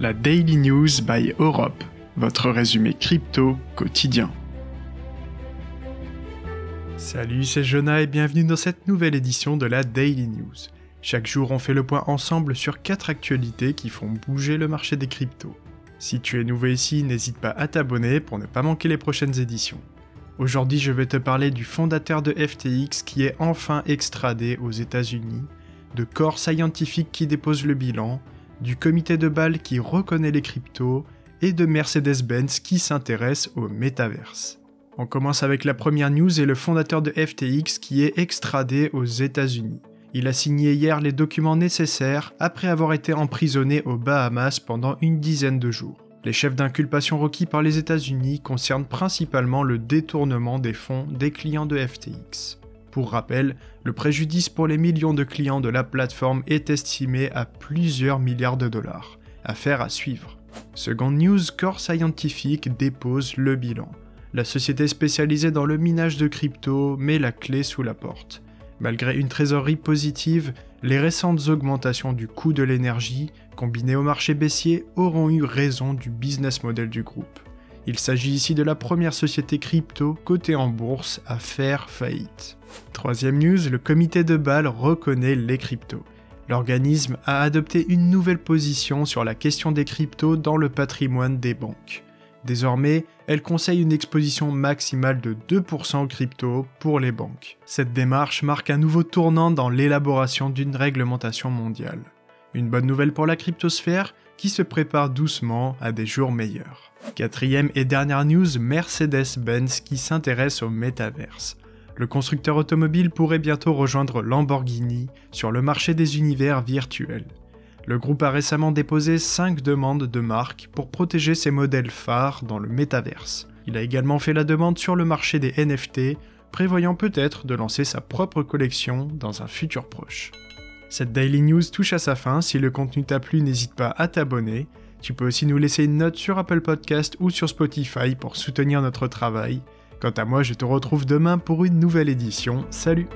la Daily News by Europe, votre résumé crypto quotidien. Salut, c'est Jonah et bienvenue dans cette nouvelle édition de la Daily News. Chaque jour, on fait le point ensemble sur 4 actualités qui font bouger le marché des cryptos. Si tu es nouveau ici, n'hésite pas à t'abonner pour ne pas manquer les prochaines éditions. Aujourd'hui, je vais te parler du fondateur de FTX qui est enfin extradé aux États-Unis, de Core Scientific qui dépose le bilan, du comité de Bâle qui reconnaît les cryptos et de Mercedes-Benz qui s'intéresse au métaverse. On commence avec la première news et le fondateur de FTX qui est extradé aux États-Unis. Il a signé hier les documents nécessaires après avoir été emprisonné aux Bahamas pendant une dizaine de jours. Les chefs d'inculpation requis par les États-Unis concernent principalement le détournement des fonds des clients de FTX. Pour rappel, le préjudice pour les millions de clients de la plateforme est estimé à plusieurs milliards de dollars. Affaire à suivre. Seconde news, Core Scientific dépose le bilan. La société spécialisée dans le minage de crypto met la clé sous la porte. Malgré une trésorerie positive, les récentes augmentations du coût de l'énergie, combinées au marché baissier, auront eu raison du business model du groupe. Il s'agit ici de la première société crypto cotée en bourse à faire faillite. Troisième news, le comité de Bâle reconnaît les cryptos. L'organisme a adopté une nouvelle position sur la question des cryptos dans le patrimoine des banques. Désormais, elle conseille une exposition maximale de 2% aux crypto pour les banques. Cette démarche marque un nouveau tournant dans l'élaboration d'une réglementation mondiale. Une bonne nouvelle pour la cryptosphère qui se prépare doucement à des jours meilleurs. Quatrième et dernière news, Mercedes-Benz qui s'intéresse au métaverse. Le constructeur automobile pourrait bientôt rejoindre Lamborghini sur le marché des univers virtuels. Le groupe a récemment déposé 5 demandes de marque pour protéger ses modèles phares dans le métaverse. Il a également fait la demande sur le marché des NFT, prévoyant peut-être de lancer sa propre collection dans un futur proche. Cette Daily News touche à sa fin, si le contenu t'a plu n'hésite pas à t'abonner, tu peux aussi nous laisser une note sur Apple Podcast ou sur Spotify pour soutenir notre travail. Quant à moi, je te retrouve demain pour une nouvelle édition. Salut